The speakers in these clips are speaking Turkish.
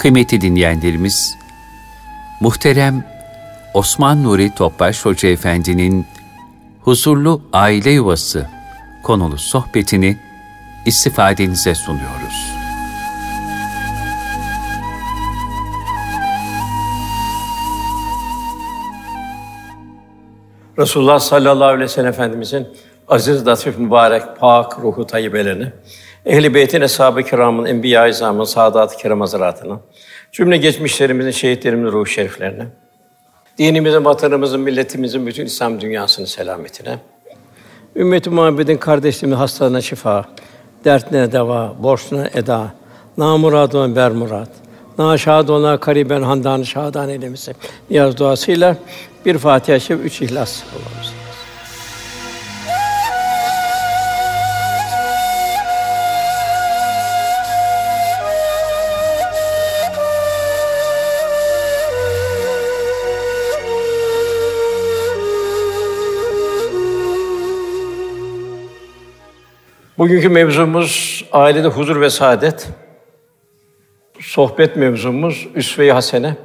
Kıymetli dinleyenlerimiz, muhterem Osman Nuri Topbaş Hoca Efendi'nin Huzurlu Aile Yuvası konulu sohbetini istifadenize sunuyoruz. Resulullah sallallahu aleyhi ve sellem Efendimizin aziz, latif, mübarek, pak, ruhu tayyibelerini, Ehl-i Beyt'in, Eshab-ı Kiram'ın, Enbiya-i İzam'ın, Sadat-ı Kiram Hazretleri'ne, cümle geçmişlerimizin, şehitlerimizin ruh şeriflerine, dinimizin, vatanımızın, milletimizin, bütün İslam dünyasının selametine, Ümmet-i Muhammed'in kardeşliğimin hastalığına şifa, dertlerine deva, borçlarına eda, namurad olan bermurad, naşad olan kariben handan şadan eylemesin. Niyaz duasıyla bir Fatiha şerif, üç İhlas. Allah'ımız. Bugünkü mevzumuz ailede huzur ve saadet. Sohbet mevzumuz üsve-i hasene.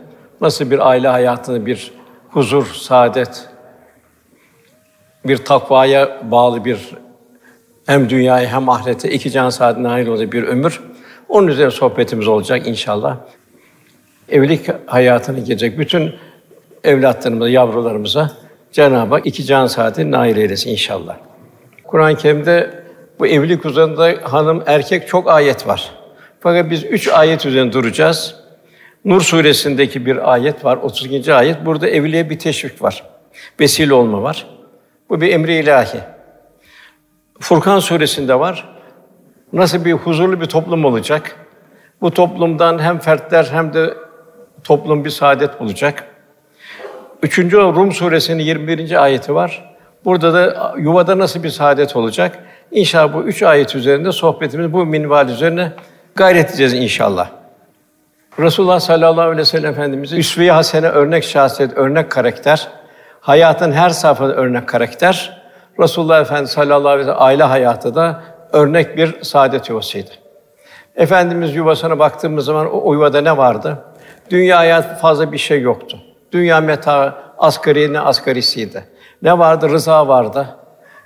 Nasıl bir aile hayatını bir huzur, saadet, bir takvaya bağlı bir hem dünyaya hem ahirete iki can saadine nail olacak bir ömür. Onun üzerine sohbetimiz olacak inşallah. Evlilik hayatını girecek bütün evlatlarımıza, yavrularımıza Cenab-ı Hak iki can saati nail eylesin inşallah. Kur'an-ı Kerim'de bu evlilik üzerinde hanım erkek çok ayet var. Fakat biz üç ayet üzerinde duracağız. Nur suresindeki bir ayet var, 32. ayet. Burada evliliğe bir teşvik var. Vesile olma var. Bu bir emri ilahi. Furkan suresinde var. Nasıl bir huzurlu bir toplum olacak? Bu toplumdan hem fertler hem de toplum bir saadet bulacak. Üçüncü Rum suresinin 21. ayeti var. Burada da yuvada nasıl bir saadet olacak? İnşallah bu üç ayet üzerinde sohbetimiz bu minval üzerine gayret edeceğiz inşallah. Resulullah sallallahu aleyhi ve sellem Efendimiz'in üsve-i hasene örnek şahsiyet, örnek karakter, hayatın her safhada örnek karakter. Resulullah Efendimiz sallallahu aleyhi ve sellem aile hayatı da örnek bir saadet yuvasıydı. Efendimiz yuvasına baktığımız zaman o yuvada ne vardı? Dünyaya fazla bir şey yoktu. Dünya meta asgari ne asgarisiydi. Ne vardı? Rıza vardı.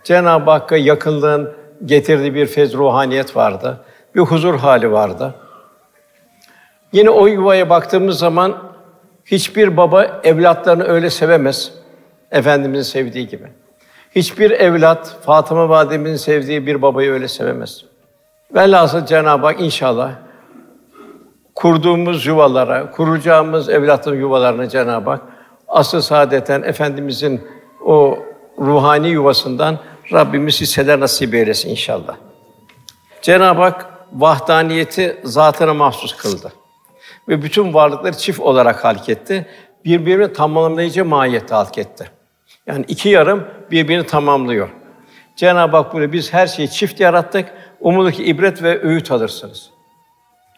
Cenab-ı Hakk'a yakınlığın getirdiği bir fez ruhaniyet vardı. Bir huzur hali vardı. Yine o yuvaya baktığımız zaman hiçbir baba evlatlarını öyle sevemez. Efendimizin sevdiği gibi. Hiçbir evlat Fatıma validemizin sevdiği bir babayı öyle sevemez. Velhasıl Cenab-ı Hak inşallah kurduğumuz yuvalara, kuracağımız evlatın yuvalarına Cenab-ı Hak asıl saadeten Efendimizin o ruhani yuvasından Rabbimiz hisseler nasip eylesin inşallah. Cenab-ı Hak vahdaniyeti zatına mahsus kıldı. Ve bütün varlıkları çift olarak halk etti. Birbirini tamamlayıcı mahiyette halk etti. Yani iki yarım birbirini tamamlıyor. Cenab-ı Hak böyle biz her şeyi çift yarattık. Umudu ki ibret ve öğüt alırsınız.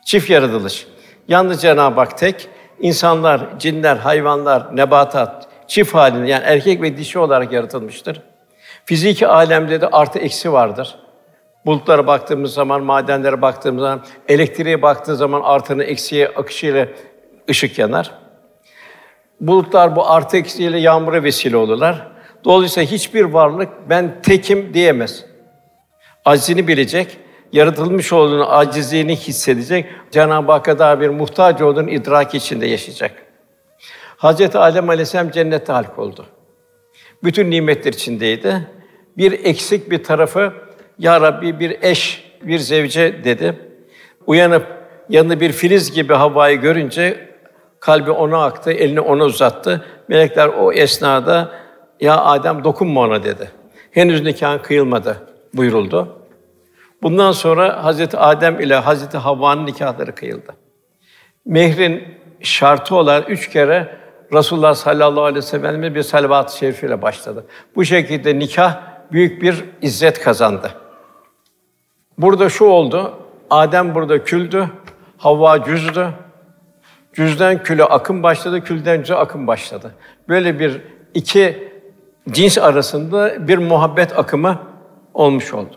Çift yaratılış. Yalnız Cenab-ı Hak tek, insanlar, cinler, hayvanlar, nebatat çift halinde yani erkek ve dişi olarak yaratılmıştır. Fiziki alemde de artı eksi vardır. Bulutlara baktığımız zaman, madenlere baktığımız zaman, elektriğe baktığı zaman artının eksiye akışıyla ışık yanar. Bulutlar bu artı eksiyle yağmura vesile olurlar. Dolayısıyla hiçbir varlık ben tekim diyemez. Acizini bilecek, yaratılmış olduğunu, acizliğini hissedecek, Cenab-ı Hakk'a daha bir muhtaç olduğunu idrak içinde yaşayacak. Hazreti Adem Aleyhisselam cennette halk oldu. Bütün nimetler içindeydi. Bir eksik bir tarafı ya Rabbi bir eş, bir zevce dedi. Uyanıp yanında bir filiz gibi havayı görünce kalbi ona aktı, elini ona uzattı. Melekler o esnada ya Adem dokunma ona dedi. Henüz nikahın kıyılmadı buyuruldu. Bundan sonra Hazreti Adem ile Hazreti Havva'nın nikahları kıyıldı. Mehrin şartı olan üç kere Resulullah sallallahu aleyhi ve sellem'e bir salavat-ı şerifiyle başladı. Bu şekilde nikah büyük bir izzet kazandı. Burada şu oldu. Adem burada küldü, Havva cüzdü. Cüzden küle akım başladı, külden cüze akım başladı. Böyle bir iki cins arasında bir muhabbet akımı olmuş oldu.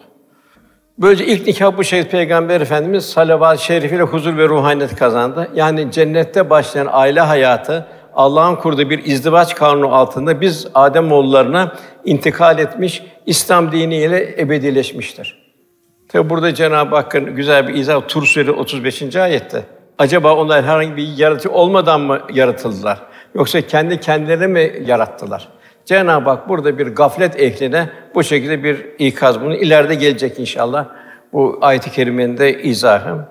Böylece ilk nikah bu şekilde Peygamber Efendimiz salavat-ı şerifiyle huzur ve ruhaniyet kazandı. Yani cennette başlayan aile hayatı Allah'ın kurduğu bir izdivaç kanunu altında biz Adem oğullarına intikal etmiş, İslam diniyle ebedileşmiştir. Tabi burada Cenab-ı Hakk'ın güzel bir izah Tur Suresi 35. ayette. Acaba onlar herhangi bir yaratıcı olmadan mı yaratıldılar? Yoksa kendi kendilerini mi yarattılar? Cenab-ı Hak burada bir gaflet ehline bu şekilde bir ikaz bunu ileride gelecek inşallah. Bu ayet-i kerimenin de izahı.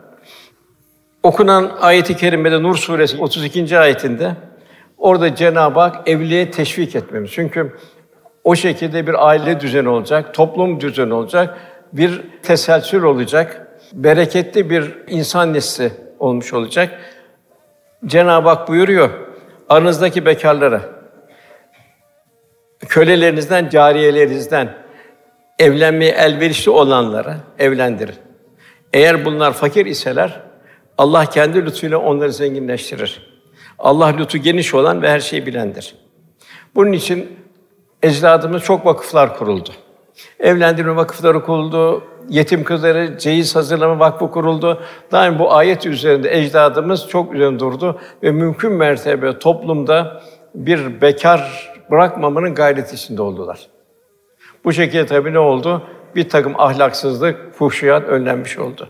Okunan ayet-i kerimede Nur suresi 32. ayetinde orada Cenab-ı Hak evliliğe teşvik etmemiz. Çünkü o şekilde bir aile düzeni olacak, toplum düzeni olacak, bir teselsül olacak, bereketli bir insan nesli olmuş olacak. Cenab-ı Hak buyuruyor, aranızdaki bekarlara, kölelerinizden, cariyelerinizden evlenmeye elverişli olanları evlendirin. Eğer bunlar fakir iseler Allah kendi lütfuyla onları zenginleştirir. Allah lütfu geniş olan ve her şeyi bilendir. Bunun için ecdadımız çok vakıflar kuruldu. Evlendirme vakıfları kuruldu, yetim kızları ceyiz hazırlama vakfı kuruldu. Daim bu ayet üzerinde ecdadımız çok üzerinde durdu ve mümkün mertebe toplumda bir bekar bırakmamanın gayreti içinde oldular. Bu şekilde tabii ne oldu? Bir takım ahlaksızlık, fuhşiyat önlenmiş oldu.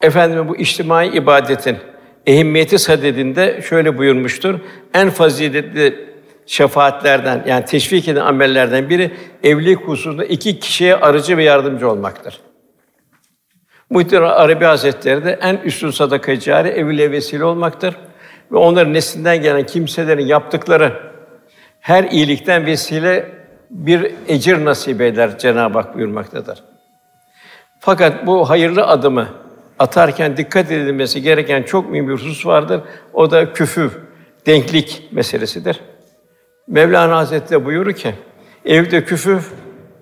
Efendimiz bu içtimai ibadetin ehemmiyeti sadedinde şöyle buyurmuştur. En faziletli şefaatlerden yani teşvik eden amellerden biri evlilik hususunda iki kişiye aracı ve yardımcı olmaktır. Muhtemelen Arabi Hazretleri de en üstün sadaka cari evliliğe vesile olmaktır ve onların neslinden gelen kimselerin yaptıkları her iyilikten vesile bir ecir nasip eder Cenab-ı Hak buyurmaktadır. Fakat bu hayırlı adımı atarken dikkat edilmesi gereken çok mühim bir husus vardır. O da küfür, denklik meselesidir. Mevlana Hazretleri buyurur ki, evde küfüf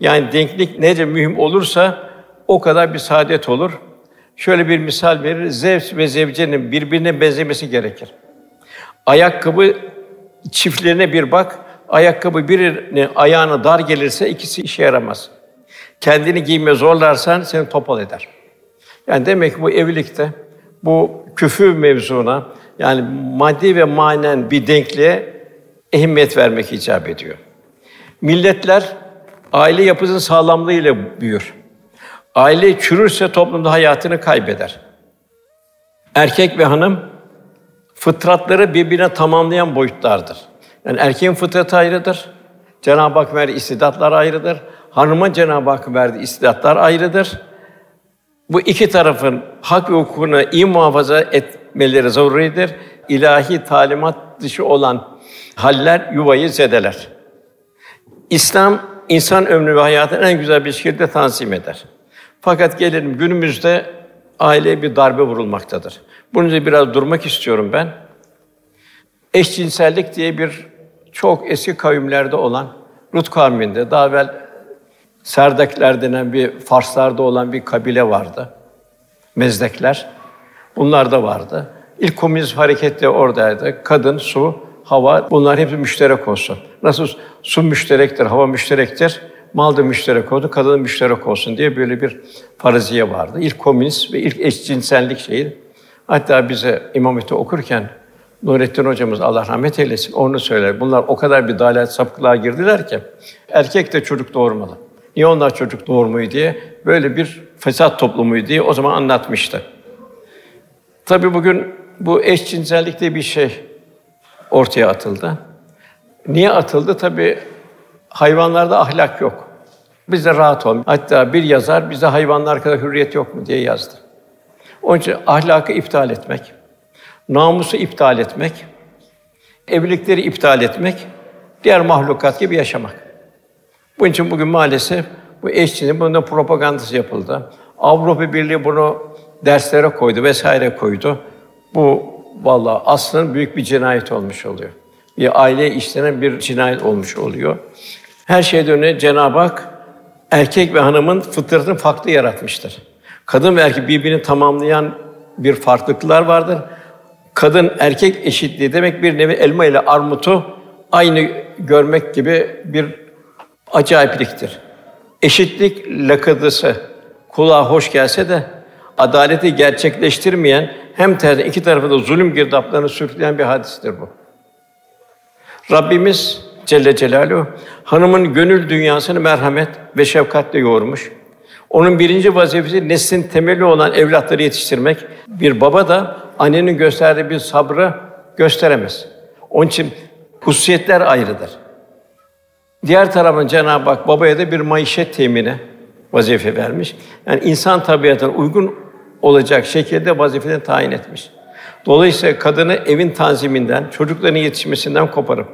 yani denklik nece mühim olursa o kadar bir saadet olur. Şöyle bir misal verir, zevç ve zevcenin birbirine benzemesi gerekir. Ayakkabı çiftlerine bir bak, ayakkabı birinin ayağına dar gelirse ikisi işe yaramaz. Kendini giyme zorlarsan seni topal eder. Yani demek ki bu evlilikte bu küfür mevzuna yani maddi ve manen bir denkliğe ehemmiyet vermek icap ediyor. Milletler aile yapısının sağlamlığıyla büyür. Aile çürürse toplumda hayatını kaybeder. Erkek ve hanım fıtratları birbirine tamamlayan boyutlardır. Yani erkeğin fıtratı ayrıdır. Cenab-ı Hak verdiği istidatlar ayrıdır. Hanıma Cenab-ı Hak verdiği istidatlar ayrıdır. Bu iki tarafın hak ve hukukunu iyi muhafaza etmeleri zaruridir. İlahi talimat dışı olan haller yuvayı zedeler. İslam insan ömrü ve hayatını en güzel bir şekilde tanzim eder. Fakat gelelim günümüzde aileye bir darbe vurulmaktadır. Bunun üzerine biraz durmak istiyorum ben. Eşcinsellik diye bir çok eski kavimlerde olan Lut kavminde daha evvel Serdekler denen bir Farslarda olan bir kabile vardı. Mezdekler. Bunlar da vardı. İlk komünist hareket de oradaydı. Kadın, su, hava bunlar hepsi müşterek olsun. Nasıl su müşterektir, hava müşterektir, mal da müşterek oldu, kadın müşterek olsun diye böyle bir faraziye vardı. İlk komünist ve ilk eşcinsellik şeyi. Hatta bize İmam Hatip okurken Nurettin hocamız Allah rahmet eylesin onu söyler. Bunlar o kadar bir dalet sapıklığa girdiler ki erkek de çocuk doğurmalı. Niye onlar çocuk doğurmuyor diye böyle bir fesat toplumu diye o zaman anlatmıştı. Tabii bugün bu eşcinsellik diye bir şey ortaya atıldı. Niye atıldı? Tabii hayvanlarda ahlak yok. Bize rahat ol. Hatta bir yazar bize hayvanlar kadar hürriyet yok mu diye yazdı. Onun için ahlakı iptal etmek, namusu iptal etmek, evlilikleri iptal etmek, diğer mahlukat gibi yaşamak. Bunun için bugün maalesef bu eşçinin bunun da propagandası yapıldı. Avrupa Birliği bunu derslere koydu vesaire koydu. Bu vallahi aslında büyük bir cinayet olmuş oluyor. Bir aile işlenen bir cinayet olmuş oluyor. Her şeyden önce Cenab-ı Hak erkek ve hanımın fıtratını farklı yaratmıştır. Kadın ve erkek birbirini tamamlayan bir farklılıklar vardır. Kadın erkek eşitliği demek bir nevi elma ile armutu aynı görmek gibi bir acayipliktir. Eşitlik lakıdısı kulağa hoş gelse de adaleti gerçekleştirmeyen hem tersi iki tarafı da zulüm girdaplarını sürükleyen bir hadistir bu. Rabbimiz Celle Celaluhu hanımın gönül dünyasını merhamet ve şefkatle yoğurmuş. Onun birinci vazifesi neslin temeli olan evlatları yetiştirmek. Bir baba da annenin gösterdiği bir sabrı gösteremez. Onun için hususiyetler ayrıdır. Diğer tarafın Cenab-ı Hak babaya da bir maişet temini vazife vermiş. Yani insan tabiatına uygun olacak şekilde vazifeden tayin etmiş. Dolayısıyla kadını evin tanziminden, çocukların yetişmesinden koparıp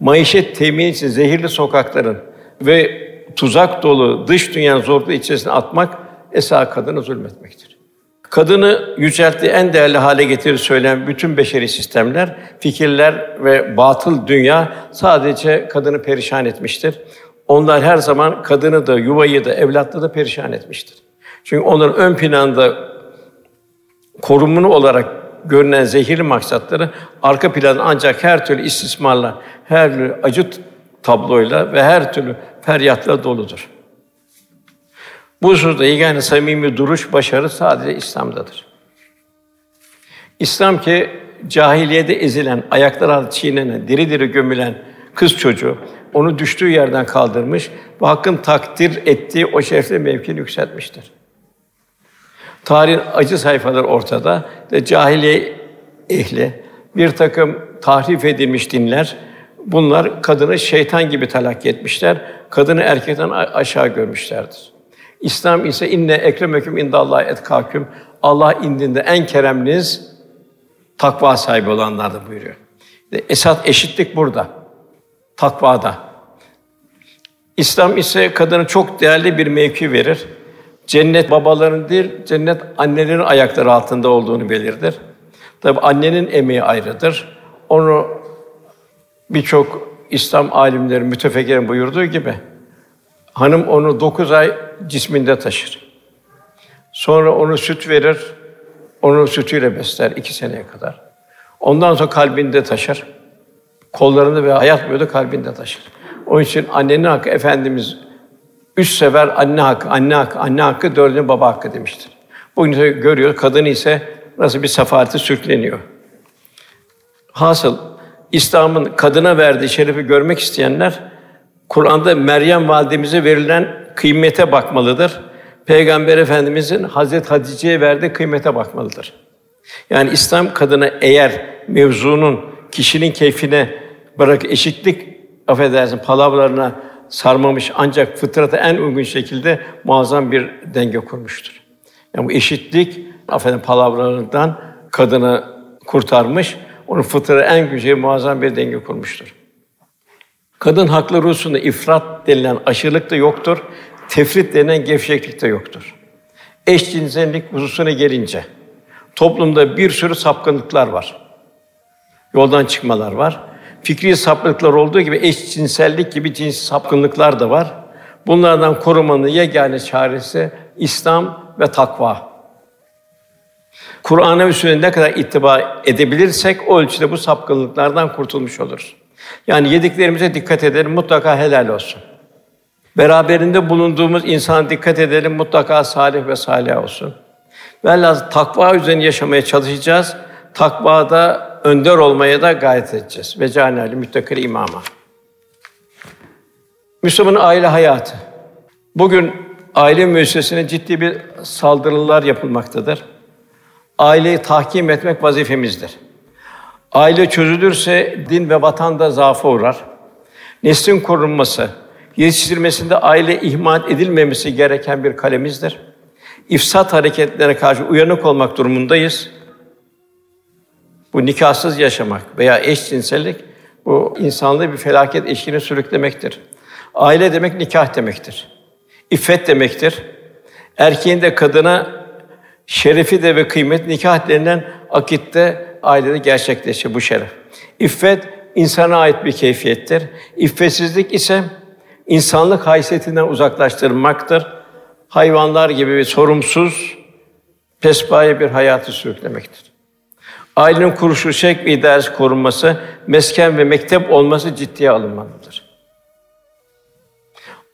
maişet temin için zehirli sokakların ve tuzak dolu dış dünyanın zorluğu içerisine atmak esas kadını zulmetmektir. Kadını yücelttiği en değerli hale getirir söyleyen bütün beşeri sistemler, fikirler ve batıl dünya sadece kadını perişan etmiştir. Onlar her zaman kadını da, yuvayı da, evlatları da perişan etmiştir. Çünkü onların ön planda korumunu olarak görünen zehirli maksatları arka planda ancak her türlü istismarla, her türlü acı tabloyla ve her türlü feryatla doludur. Bu hususta yegane samimi duruş, başarı sadece İslam'dadır. İslam ki cahiliyede ezilen, ayaklar altı çiğnenen, diri diri gömülen kız çocuğu onu düştüğü yerden kaldırmış ve hakkın takdir ettiği o şerefli mevkini yükseltmiştir. Tarihin acı sayfaları ortada ve cahiliye ehli bir takım tahrif edilmiş dinler bunlar kadını şeytan gibi talak etmişler. Kadını erkekten aşağı görmüşlerdir. İslam ise inne ekremeküm indallah etkâküm. Allah indinde en keremliniz takva sahibi olanlardır buyuruyor. Esat eşitlik burada. Takvada. İslam ise kadına çok değerli bir mevki verir. Cennet babaların değil, cennet annelerin ayakları altında olduğunu belirtir. Tabi annenin emeği ayrıdır. Onu birçok İslam alimleri mütefekkirin buyurduğu gibi hanım onu dokuz ay cisminde taşır. Sonra onu süt verir, onu sütüyle besler iki seneye kadar. Ondan sonra kalbinde taşır. Kollarında ve hayat boyu da kalbinde taşır. Onun için annenin hakkı Efendimiz üç sefer anne hakkı, anne hakkı, anne hakkı, dördüncü baba hakkı demiştir. Bugün görüyor, kadın ise nasıl bir sefalete sürükleniyor. Hasıl İslam'ın kadına verdiği şerefi görmek isteyenler Kur'an'da Meryem validemize verilen kıymete bakmalıdır. Peygamber Efendimizin Hazret Hatice'ye verdiği kıymete bakmalıdır. Yani İslam kadına eğer mevzunun kişinin keyfine bırak eşitlik affedersin palavralarına sarmamış ancak fıtrata en uygun şekilde muazzam bir denge kurmuştur. Yani bu eşitlik affedin palavralarından kadını kurtarmış, onun fıtrata en güzel muazzam bir denge kurmuştur. Kadın hakları hususunda ifrat denilen aşırılık da yoktur, tefrit denilen gevşeklik de yoktur. Eşcinsellik hususuna gelince toplumda bir sürü sapkınlıklar var. Yoldan çıkmalar var. Fikri sapkınlıklar olduğu gibi eşcinsellik gibi cins sapkınlıklar da var. Bunlardan korumanın yegane çaresi İslam ve takva. Kur'an'a ve sünnete ne kadar ittiba edebilirsek o ölçüde bu sapkınlıklardan kurtulmuş oluruz. Yani yediklerimize dikkat edelim, mutlaka helal olsun. Beraberinde bulunduğumuz insana dikkat edelim, mutlaka salih ve salih olsun. Velhâsıl takva üzerine yaşamaya çalışacağız. Takvada önder olmaya da gayret edeceğiz. Ve canali müttakil imama. Müslümanın aile hayatı. Bugün aile müessesesine ciddi bir saldırılar yapılmaktadır. Aileyi tahkim etmek vazifemizdir. Aile çözülürse din ve vatan da zaafa uğrar. Neslin korunması, yetiştirilmesinde aile ihmal edilmemesi gereken bir kalemizdir. İfsat hareketlerine karşı uyanık olmak durumundayız. Bu nikahsız yaşamak veya eşcinsellik bu insanlığı bir felaket eşiğine sürüklemektir. Aile demek nikah demektir. İffet demektir. Erkeğin de kadına şerefi de ve kıymet nikah denilen akitte ailede gerçekleşir bu şeref. İffet insana ait bir keyfiyettir. İffetsizlik ise insanlık haysiyetinden uzaklaştırmaktır. Hayvanlar gibi bir sorumsuz, pespaye bir hayatı sürüklemektir. Ailenin kuruşu, şek ve idaresi korunması, mesken ve mektep olması ciddiye alınmalıdır.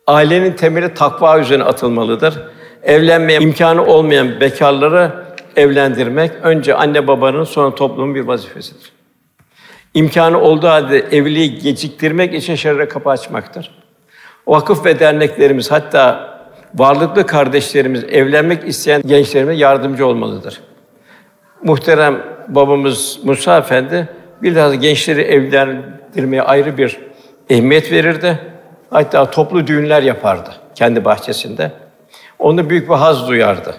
Ailenin temeli takva üzerine atılmalıdır. Evlenmeye imkanı olmayan bekarları evlendirmek önce anne babanın sonra toplumun bir vazifesidir. İmkanı olduğu halde evliliği geciktirmek için şerre kapı açmaktır. Vakıf ve derneklerimiz hatta varlıklı kardeşlerimiz evlenmek isteyen gençlerime yardımcı olmalıdır. Muhterem babamız Musa Efendi biraz gençleri evlendirmeye ayrı bir ehemmiyet verirdi. Hatta toplu düğünler yapardı kendi bahçesinde. Onu büyük bir haz duyardı.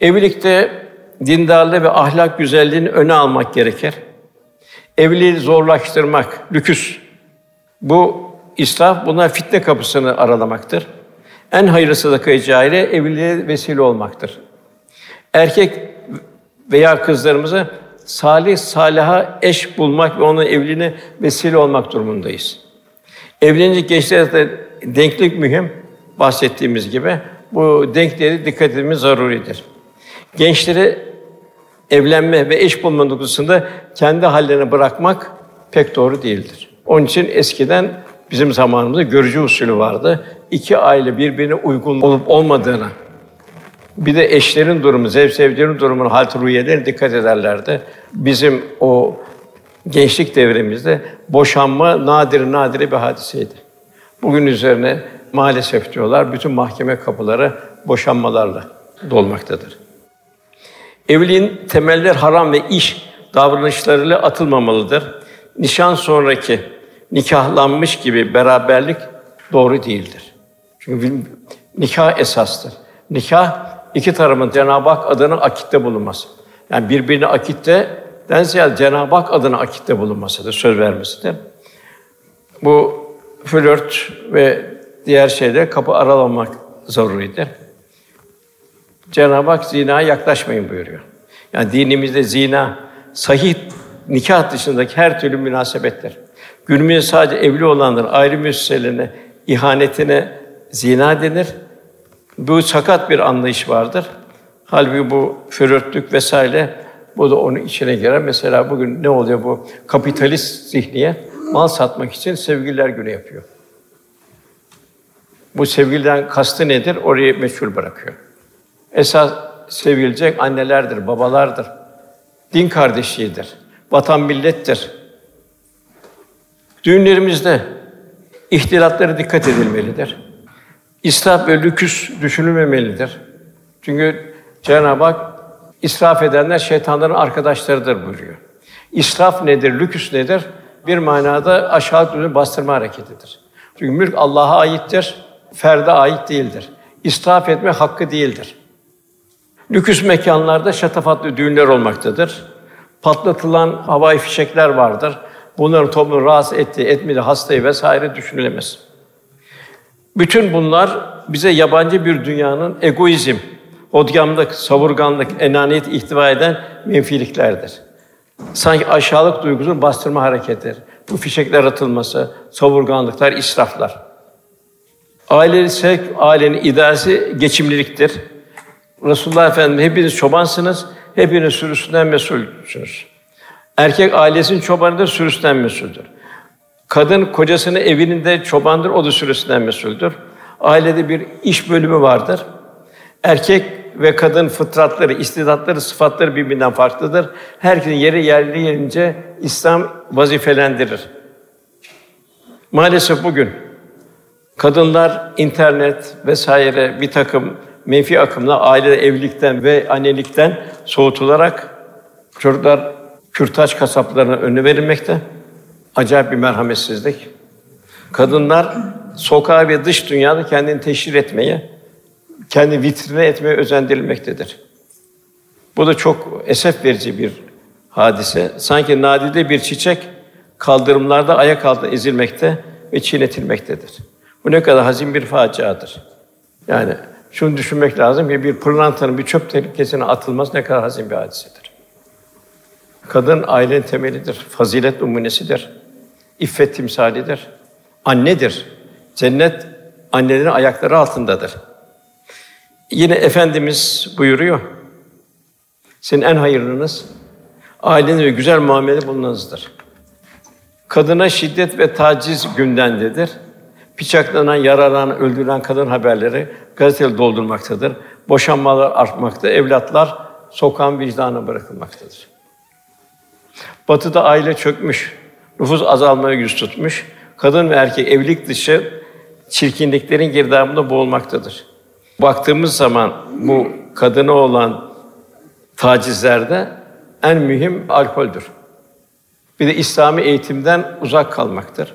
Evlilikte dindarlığı ve ahlak güzelliğini öne almak gerekir. Evliliği zorlaştırmak, lüküs. Bu israf, buna fitne kapısını aralamaktır. En hayırlı sadaka cariye evliliğe vesile olmaktır. Erkek veya kızlarımızı salih salaha eş bulmak ve onun evliliğine vesile olmak durumundayız. Evlenecek gençlerde denklik mühim bahsettiğimiz gibi bu denkleri dikkat etmemiz zaruridir. Gençleri evlenme ve eş bulma noktasında kendi hallerine bırakmak pek doğru değildir. Onun için eskiden bizim zamanımızda görücü usulü vardı. İki aile birbirine uygun olup olmadığını, bir de eşlerin durumu, zevk sevdiğinin durumuna, halt ruhiyelerine dikkat ederlerdi. Bizim o gençlik devrimizde boşanma nadir nadir bir hadiseydi. Bugün üzerine maalesef diyorlar bütün mahkeme kapıları boşanmalarla dolmaktadır. Evliliğin temeller haram ve iş davranışlarıyla atılmamalıdır. Nişan sonraki nikahlanmış gibi beraberlik doğru değildir. Çünkü nikah esastır. Nikah iki tarafın Cenab-ı Hak adına akitte bulunması. Yani birbirine akitte den ziyade Cenab-ı Hak adına akitte bulunmasıdır, söz vermesidir. Bu flört ve diğer şeyler kapı aralamak zaruridir. Cenab-ı Hak zinaya yaklaşmayın buyuruyor. Yani dinimizde zina sahih nikah dışındaki her türlü münasebettir. Günümüzde sadece evli olanların ayrı müesseselerine ihanetine zina denir. Bu sakat bir anlayış vardır. Halbuki bu flörtlük vesaire bu da onun içine girer. Mesela bugün ne oluyor bu kapitalist zihniye mal satmak için sevgililer günü yapıyor. Bu sevgiliden kastı nedir? Orayı meşhur bırakıyor. Esas sevilecek annelerdir, babalardır. Din kardeşliğidir. Vatan millettir. Düğünlerimizde ihtilatlara dikkat edilmelidir. İsraf ve lüküs düşünülmemelidir. Çünkü Cenab-ı Hak israf edenler şeytanların arkadaşlarıdır buyuruyor. İsraf nedir, lüküs nedir? Bir manada aşağı yönlü bastırma hareketidir. Çünkü mülk Allah'a aittir, ferde ait değildir. İsraf etme hakkı değildir. Lüküs mekanlarda şatafatlı düğünler olmaktadır. Patlatılan havai fişekler vardır. Bunların toplumu rahatsız etti, etmedi, hastayı vesaire düşünülemez. Bütün bunlar bize yabancı bir dünyanın egoizm, odgamlık, savurganlık, enaniyet ihtiva eden menfiliklerdir. Sanki aşağılık duygusunu bastırma hareketleri. Bu fişekler atılması, savurganlıklar, israflar. Ailenin sevk, ailenin idaresi geçimliliktir. Resulullah Efendimiz hepiniz çobansınız, hepiniz sürüsünden mesulsünüz. Erkek ailesinin çobanıdır, sürüsünden mesuldür. Kadın kocasının evinin de çobandır, o da sürüsünden mesuldür. Ailede bir iş bölümü vardır. Erkek ve kadın fıtratları, istidatları, sıfatları birbirinden farklıdır. Herkesin yeri yerli yerince İslam vazifelendirir. Maalesef bugün kadınlar internet vesaire bir takım menfi akımla aile evlilikten ve annelikten soğutularak çocuklar kürtaj kasaplarına önüne verilmekte. Acayip bir merhametsizlik. Kadınlar sokağa ve dış dünyada kendini teşhir etmeye, kendi vitrine etmeye özendirilmektedir. Bu da çok esef verici bir hadise. Sanki nadide bir çiçek kaldırımlarda ayak altında ezilmekte ve çiğnetilmektedir. Bu ne kadar hazin bir faciadır. Yani şunu düşünmek lazım ki bir pırlantanın bir çöp tehlikesine atılması ne kadar hazin bir hadisedir. Kadın ailenin temelidir, fazilet numunesidir, iffet timsalidir, annedir. Cennet annelerin ayakları altındadır. Yine Efendimiz buyuruyor, senin en hayırlınız ailenin ve güzel muamele bulunanızdır. Kadına şiddet ve taciz gündendedir. Bıçaklanan, yaralanan, öldürülen kadın haberleri gazeteleri doldurmaktadır. Boşanmalar artmakta, evlatlar sokağın vicdanına bırakılmaktadır. Batı'da aile çökmüş, nüfus azalmaya yüz tutmuş, kadın ve erkek evlilik dışı çirkinliklerin girdabında boğulmaktadır. Baktığımız zaman bu kadına olan tacizlerde en mühim alkoldür. Bir de İslami eğitimden uzak kalmaktır.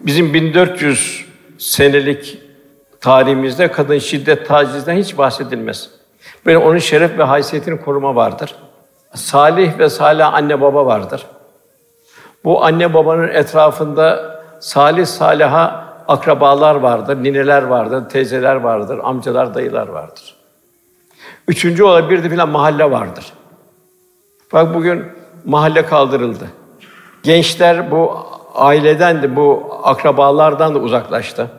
Bizim 1400 senelik tarihimizde kadın şiddet, tacizden hiç bahsedilmez. Böyle onun şeref ve haysiyetini koruma vardır. Salih ve salih anne baba vardır. Bu anne babanın etrafında salih salaha akrabalar vardır, nineler vardır, teyzeler vardır, amcalar, dayılar vardır. Üçüncü olarak bir de filan mahalle vardır. Bak bugün mahalle kaldırıldı. Gençler bu aileden de bu akrabalardan da uzaklaştı.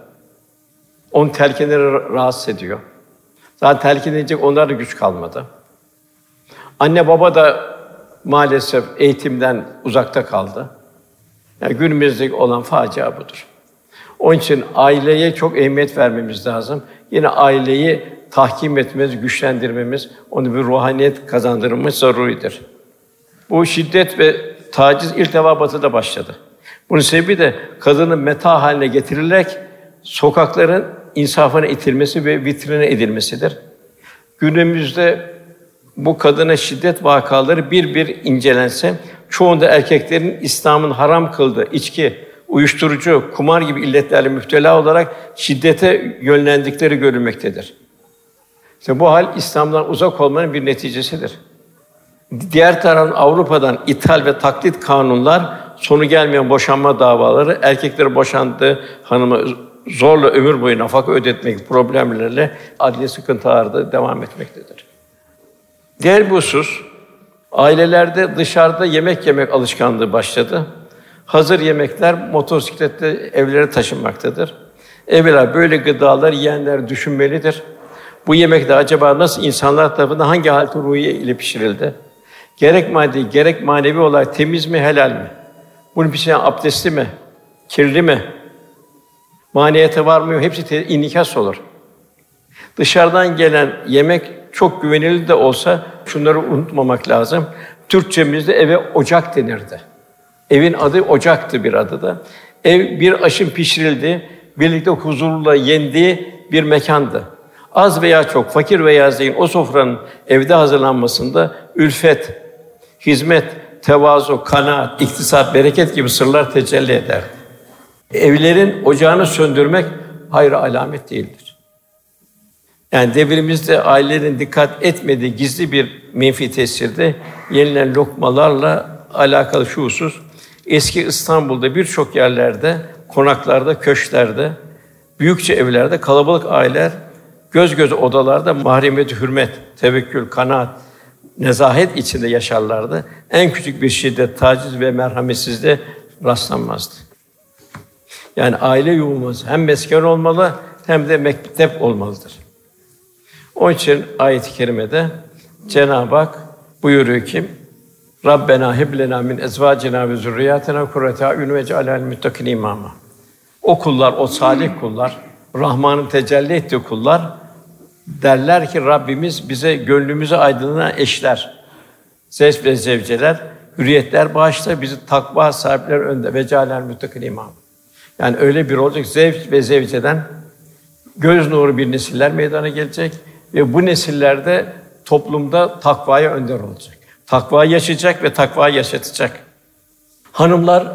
Onun telkinleri rahatsız ediyor. Zaten telkin edecek onlar da güç kalmadı. Anne baba da maalesef eğitimden uzakta kaldı. Yani günümüzdeki olan facia budur. Onun için aileye çok ehemmiyet vermemiz lazım. Yine aileyi tahkim etmemiz, güçlendirmemiz, onu bir ruhaniyet kazandırmamız zaruridir. Bu şiddet ve taciz ilk defa Batı'da başladı. Bunun sebebi de kadının meta haline getirilerek sokakların insafına itilmesi ve vitrine edilmesidir. Günümüzde bu kadına şiddet vakaları bir bir incelense, çoğunda erkeklerin İslam'ın haram kıldığı içki, uyuşturucu, kumar gibi illetlerle müptela olarak şiddete yönlendikleri görülmektedir. İşte bu hal İslam'dan uzak olmanın bir neticesidir. Diğer taraftan Avrupa'dan ithal ve taklit kanunlar sonu gelmeyen boşanma davaları, erkekleri boşandığı hanımı zorla ömür boyu nafaka ödetmek problemlerle adli sıkıntılarda devam etmektedir. Diğer bir husus, ailelerde dışarıda yemek yemek alışkanlığı başladı. Hazır yemekler motosikletle evlere taşınmaktadır. Evvela böyle gıdalar yiyenler düşünmelidir. Bu yemek de acaba nasıl insanlar tarafından hangi halte ruhiye ile pişirildi? Gerek maddi, gerek manevi olarak temiz mi, helal mi? Bunun pişiren abdestli mi, kirli mi? Maniyete var mı? Hepsi inikas olur. Dışarıdan gelen yemek çok güvenilir de olsa şunları unutmamak lazım. Türkçemizde eve ocak denirdi. Evin adı ocaktı bir adı da. Ev bir aşın pişirildi, birlikte huzurla yendiği bir mekandı. Az veya çok, fakir veya zengin o sofranın evde hazırlanmasında ülfet, hizmet, tevazu, kanaat, iktisat, bereket gibi sırlar tecelli eder. Evlerin ocağını söndürmek hayır alamet değildir. Yani devrimizde ailelerin dikkat etmediği gizli bir menfi tesirde yenilen lokmalarla alakalı şu husus eski İstanbul'da birçok yerlerde, konaklarda, köşklerde, büyükçe evlerde kalabalık aileler göz göze odalarda mahremiyet, hürmet, tevekkül, kanaat, nezahet içinde yaşarlardı. En küçük bir şiddet, taciz ve merhametsizliğe rastlanmazdı. Yani aile yuvamız hem mesken olmalı hem de mektep olmalıdır. Onun için ayet-i kerimede Cenab-ı Hak buyuruyor ki Rabbena heb lena min ezvacina ve zurriyatina kurrete a'yun ve cealel imama. O kullar, o salih kullar, Rahman'ın tecelli ettiği kullar derler ki Rabbimiz bize gönlümüzü aydınlanan eşler, zevç ve zevceler, hürriyetler bağışla bizi takva sahipler önde ve cealel muttakin imam. Yani öyle bir olacak zevç ve zevceden göz nuru bir nesiller meydana gelecek ve bu nesillerde toplumda takvaya önder olacak. Takva yaşayacak ve takva yaşatacak. Hanımlar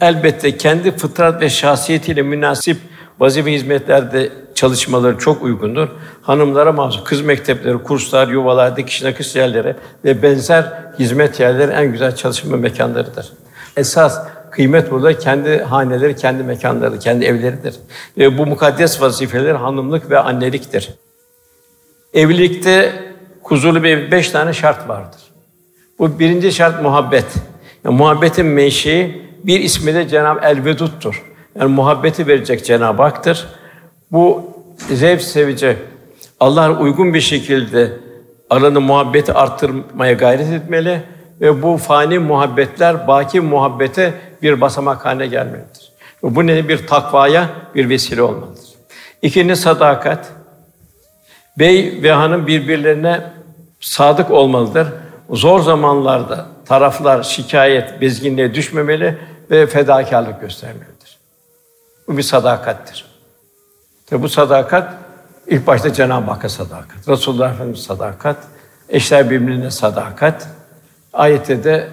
elbette kendi fıtrat ve şahsiyetiyle münasip vazife hizmetlerde çalışmaları çok uygundur. Hanımlara mahsus kız mektepleri, kurslar, yuvalar, dikiş nakış yerleri ve benzer hizmet yerleri en güzel çalışma mekanlarıdır. Esas kıymet burada kendi haneleri, kendi mekanları, kendi evleridir. Ve bu mukaddes vazifeler hanımlık ve anneliktir. Evlilikte huzurlu bir beş tane şart vardır. Bu birinci şart muhabbet. Yani muhabbetin menşei bir ismi de Cenab-ı El-Vedud'dur. Yani muhabbeti verecek Cenab-ı Hak'tır. Bu zevk sevici, Allah uygun bir şekilde aranı muhabbeti arttırmaya gayret etmeli ve bu fani muhabbetler baki muhabbete bir basamak haline gelmelidir. Bu ne bir takvaya bir vesile olmalıdır. İkinci sadakat. Bey ve hanım birbirlerine sadık olmalıdır. Zor zamanlarda taraflar şikayet, bezginliğe düşmemeli ve fedakarlık göstermelidir. Bu bir sadakattir. Tabi bu sadakat ilk başta Cenab-ı Hakk'a sadakat, Resulullah Efendimiz sadakat, eşler birbirine sadakat. Ayette de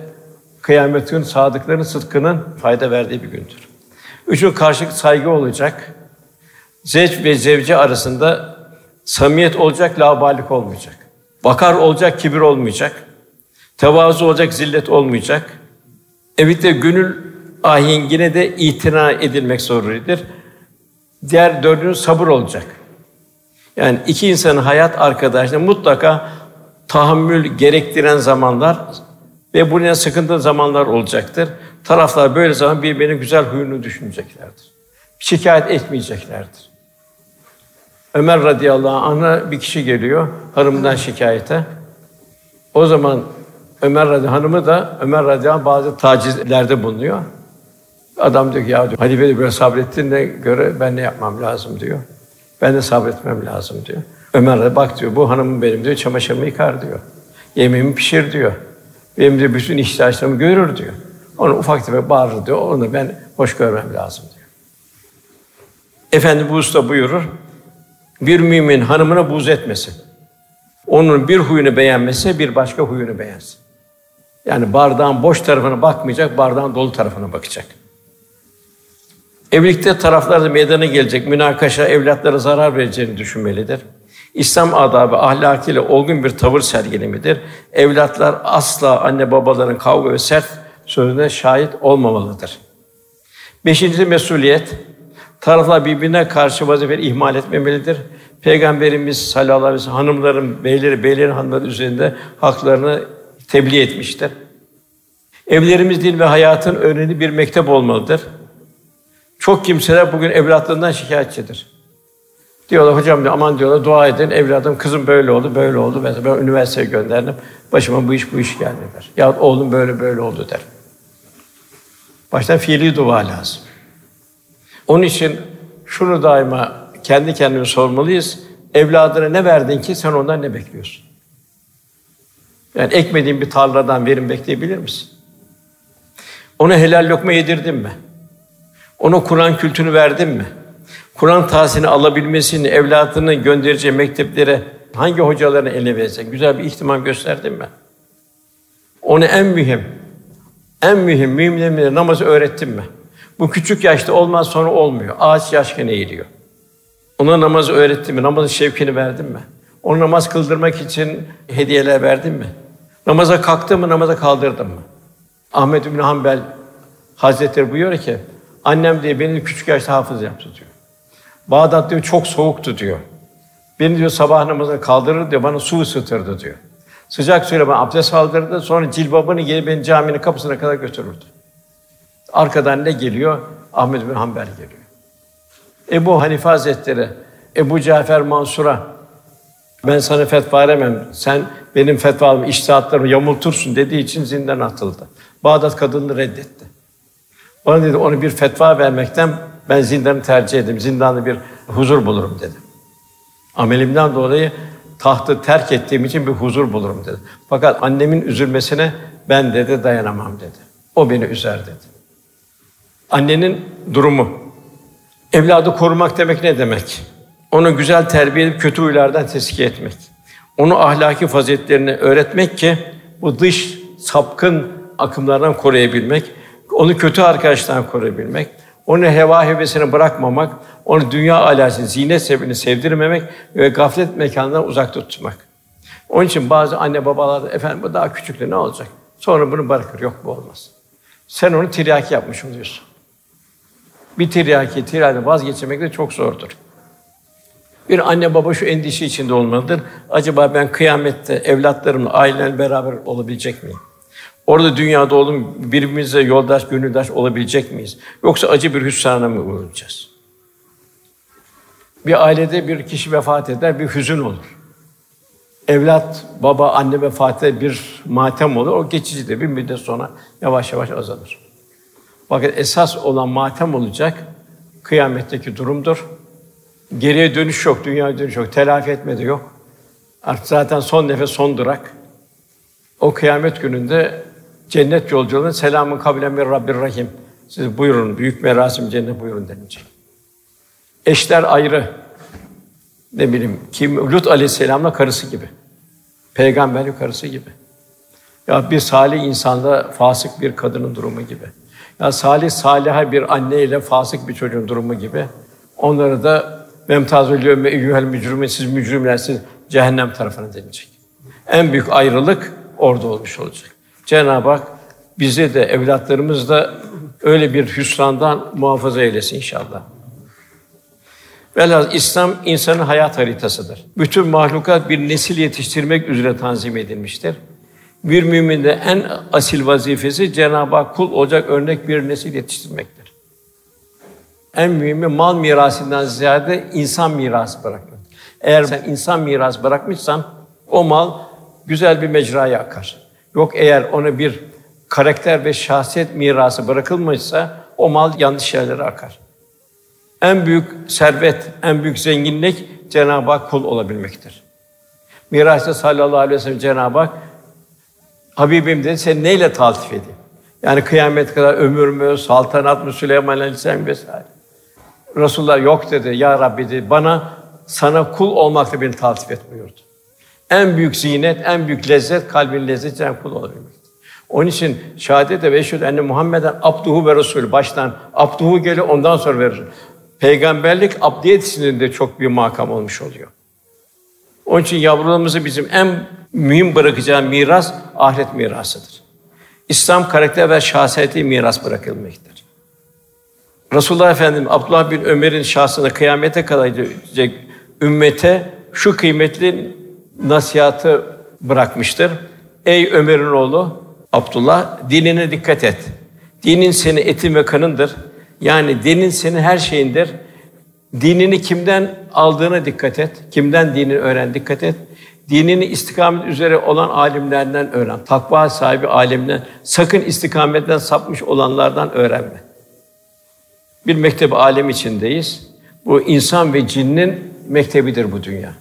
kıyamet günü sadıkların sıdkının fayda verdiği bir gündür. Üçüncü karşılık saygı olacak. Zevç ve zevci arasında samimiyet olacak, labalik olmayacak. Bakar olacak, kibir olmayacak. Tevazu olacak, zillet olmayacak. Evet de gönül ahengine de itina edilmek zorundadır. Diğer dördüncü sabır olacak. Yani iki insanın hayat arkadaşlığı mutlaka tahammül gerektiren zamanlar ve bunun sıkıntılı zamanlar olacaktır. Taraflar böyle zaman birbirinin güzel huyunu düşüneceklerdir. Şikayet etmeyeceklerdir. Ömer radıyallahu anh'a bir kişi geliyor hanımından şikayete. O zaman Ömer radıyallahu hanımı da Ömer radıyallahu anh bazı tacizlerde bulunuyor. Adam diyor ki ya diyor, halife de böyle sabrettiğine göre ben ne yapmam lazım diyor. Ben de sabretmem lazım diyor. Ömer de bak diyor bu hanımım benim diyor çamaşırımı yıkar diyor. Yemeğimi pişir diyor. Benim de bütün ihtiyaçlarımı görür diyor. Onu ufak tefek bağırır diyor. Onu ben hoş görmem lazım diyor. Efendi bu usta buyurur. Bir mümin hanımına buz etmesin. Onun bir huyunu beğenmese bir başka huyunu beğensin. Yani bardağın boş tarafına bakmayacak, bardağın dolu tarafına bakacak. Evlilikte taraflar da meydana gelecek münakaşa evlatlara zarar vereceğini düşünmelidir. İslam adabı ahlakıyla olgun bir tavır sergilemedir. Evlatlar asla anne babaların kavga ve sert sözüne şahit olmamalıdır. Beşinci mesuliyet, taraflar birbirine karşı vazifeleri ihmal etmemelidir. Peygamberimiz sallallahu aleyhi ve sellem hanımların, beyleri, beylerin hanımları üzerinde haklarını tebliğ etmiştir. Evlerimiz din ve hayatın öğreni bir mektep olmalıdır. Çok kimseler bugün evlatlarından şikayetçidir. Diyorlar hocam diyor, aman diyorlar dua edin evladım kızım böyle oldu böyle oldu mesela ben üniversiteye gönderdim başıma bu iş bu iş geldi der. Ya oğlum böyle böyle oldu der. Baştan fiili dua lazım. Onun için şunu daima kendi kendimize sormalıyız. Evladına ne verdin ki sen ondan ne bekliyorsun? Yani ekmediğin bir tarladan verim bekleyebilir misin? Ona helal lokma yedirdin mi? Ona Kur'an kültürünü verdin mi? Kur'an tahsilini alabilmesini, evladını göndereceği mekteplere hangi hocalarını eline verirsen, güzel bir ihtimam gösterdin mi? Onu en mühim, en mühim müminlere namazı öğrettin mi? Bu küçük yaşta olmaz sonra olmuyor. Ağaç yaşken eğiliyor. Ona namazı öğrettin mi? Namazın şevkini verdin mi? Onu namaz kıldırmak için hediyeler verdin mi? Namaza kalktın mı, namaza kaldırdın mı? Ahmed bin Hanbel Hazretleri buyuruyor ki, annem diye beni küçük yaşta hafız yaptı diyor. Bağdat diyor çok soğuktu diyor. Beni diyor sabah namazına kaldırır diyor, bana su ısıtırdı diyor. Sıcak suyla bana abdest aldırdı, sonra cilbabını gelip beni caminin kapısına kadar götürürdü. Arkadan ne geliyor? Ahmed bin Hanbel geliyor. Ebu Hanife Hazretleri, Ebu Cafer Mansur'a ben sana fetva veremem, sen benim fetvalarımı, iştihatlarımı yamultursun dediği için zindan atıldı. Bağdat kadını reddetti. Bana dedi, onu bir fetva vermekten ben zindanı tercih ederim, zindanda bir huzur bulurum dedi. Amelimden dolayı tahtı terk ettiğim için bir huzur bulurum dedi. Fakat annemin üzülmesine ben dedi dayanamam dedi. O beni üzer dedi. Annenin durumu. Evladı korumak demek ne demek? Onu güzel terbiye edip kötü huylardan teskiye etmek. Onu ahlaki faziletlerini öğretmek ki bu dış sapkın akımlardan koruyabilmek, onu kötü arkadaşlardan koruyabilmek, onu heva hevesine bırakmamak, onu dünya alasını, zinet sebebini sevdirmemek ve gaflet mekanından uzak tutmak. Onun için bazı anne babalar efendim bu daha küçüktü ne olacak? Sonra bunu bırakır. Yok bu olmaz. Sen onu tiryaki yapmış oluyorsun. Bir tiryaki, tiryaki vazgeçmek de çok zordur. Bir anne baba şu endişe içinde olmalıdır. Acaba ben kıyamette evlatlarımla, ailemle beraber olabilecek miyim? Orada dünyada oğlum birbirimize yoldaş, gönüldaş olabilecek miyiz? Yoksa acı bir hüsrana mı uğrayacağız? Bir ailede bir kişi vefat eder, bir hüzün olur. Evlat, baba, anne vefat eder, bir matem olur. O geçicidir. Bir müddet sonra yavaş yavaş azalır. Fakat esas olan matem olacak kıyametteki durumdur. Geriye dönüş yok, dünya dönüş yok, telafi etme de yok. Artık zaten son nefes, son durak. O kıyamet gününde cennet yolculuğunda selamun kavlen bir Rabbir Rahim. Siz buyurun, büyük merasim cennet buyurun denilecek. Eşler ayrı. Ne bileyim, kim Lut Aleyhisselam'la karısı gibi. Peygamberlik karısı gibi. Ya bir salih insanda fasık bir kadının durumu gibi. Ya salih saliha bir anne ile fasık bir çocuğun durumu gibi. Onları da memtazül yevme eyyuhel mücrimin siz mücrimler siz cehennem tarafına denilecek. En büyük ayrılık orada olmuş olacak. Cenab-ı Hak bizi de evlatlarımız da öyle bir hüsrandan muhafaza eylesin inşallah. Velhâsıl İslam insanın hayat haritasıdır. Bütün mahlukat bir nesil yetiştirmek üzere tanzim edilmiştir. Bir müminde en asil vazifesi Cenab-ı Hak kul olacak örnek bir nesil yetiştirmektir. En mühimi mal mirasından ziyade insan mirası bırakmak. Eğer sen insan mirası bırakmışsan o mal güzel bir mecraya akar. Yok eğer ona bir karakter ve şahsiyet mirası bırakılmışsa o mal yanlış yerlere akar. En büyük servet, en büyük zenginlik Cenab-ı Hak kul olabilmektir. Miras'ta sallallahu aleyhi ve sellem Cenab-ı Hak Habibim dedi, seni neyle taltif edeyim? Yani kıyamet kadar ömür mü, saltanat mı, Süleyman Aleyhisselam vesaire. Resulullah yok dedi, Ya Rabbi dedi, bana sana kul olmakla beni taltif et buyurdu. En büyük zinet, en büyük lezzet, kalbin lezzeti Cenab-ı kul olabilmektir. Onun için şehadet ve eşhedü enne Muhammeden abduhu ve resulü baştan abduhu geliyor ondan sonra verir. Peygamberlik abdiyet içinde çok bir makam olmuş oluyor. Onun için yavrularımızı bizim en mühim bırakacağı miras ahiret mirasıdır. İslam karakter ve şahsiyeti miras bırakılmaktır. Resulullah Efendimiz Abdullah bin Ömer'in şahsına kıyamete kadar gidecek ümmete şu kıymetli nasihatı bırakmıştır. Ey Ömer'in oğlu Abdullah dinine dikkat et. Dinin senin etin ve kanındır. Yani dinin senin her şeyindir. Dinini kimden aldığına dikkat et. Kimden dinini öğren dikkat et. Dinini istikamet üzere olan alimlerden öğren. Takva sahibi alimden, sakın istikametten sapmış olanlardan öğrenme. Bir mektep alem içindeyiz. Bu insan ve cinnin mektebidir bu dünya.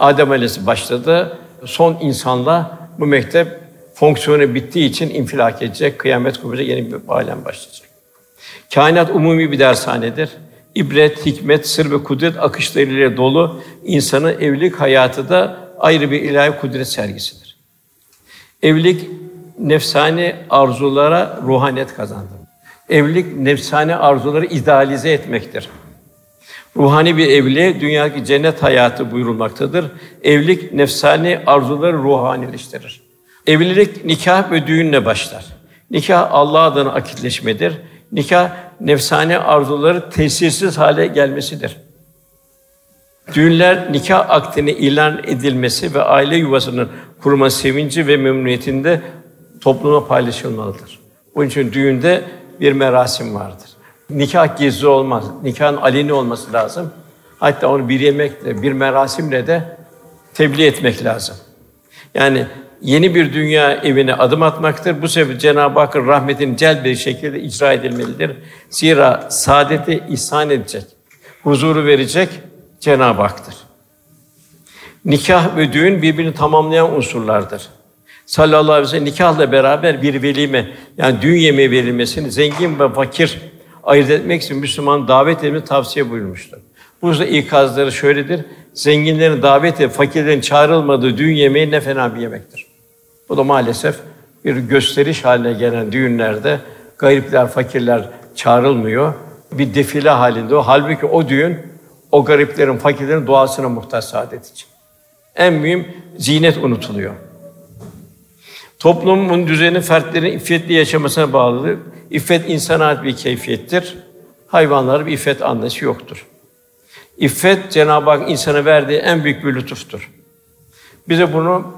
Adem Aleyhisselam başladı. Son insanla bu mektep fonksiyonu bittiği için infilak edecek, kıyamet kopacak, yeni bir alem başlayacak. Kainat umumi bir dershanedir. İbret, hikmet, sır ve kudret akışlarıyla dolu insanın evlilik hayatı da ayrı bir ilahi kudret sergisidir. Evlilik nefsani arzulara ruhaniyet kazandırır. Evlilik nefsani arzuları idealize etmektir. Ruhani bir evliliğe dünyadaki cennet hayatı buyurulmaktadır. Evlilik nefsani arzuları ruhanileştirir. Evlilik nikah ve düğünle başlar. Nikah Allah adına akitleşmedir. Nikah nefsane arzuları tesirsiz hale gelmesidir. Düğünler nikah akdini ilan edilmesi ve aile yuvasının kurma sevinci ve memnuniyetinde topluma paylaşılmalıdır. Bunun için düğünde bir merasim vardır. Nikah gizli olmaz. Nikahın aleni olması lazım. Hatta onu bir yemekle, bir merasimle de tebliğ etmek lazım. Yani yeni bir dünya evine adım atmaktır. Bu sebeple Cenab-ı Hakk'ın rahmetini cel bir şekilde icra edilmelidir. Zira saadeti ihsan edecek, huzuru verecek Cenab-ı Hak'tır. Nikah ve düğün birbirini tamamlayan unsurlardır. Sallallahu aleyhi ve sellem nikahla beraber bir velime yani düğün yemeği verilmesini zengin ve fakir ayırt etmek için Müslüman davet edilmesi tavsiye buyurmuştur. Bu yüzden ikazları şöyledir. Zenginlerin davet edip fakirlerin çağrılmadığı düğün yemeği ne fena bir yemektir. Bu da maalesef bir gösteriş haline gelen düğünlerde garipler, fakirler çağrılmıyor. Bir defile halinde o. Halbuki o düğün o gariplerin, fakirlerin duasına muhtaç saadet için. En mühim zinet unutuluyor. Toplumun düzeni fertlerin iffetli yaşamasına bağlıdır. İffet insana ait bir keyfiyettir. Hayvanların bir iffet anlayışı yoktur. İffet Cenab-ı Hak insana verdiği en büyük bir lütuftur. Bize bunu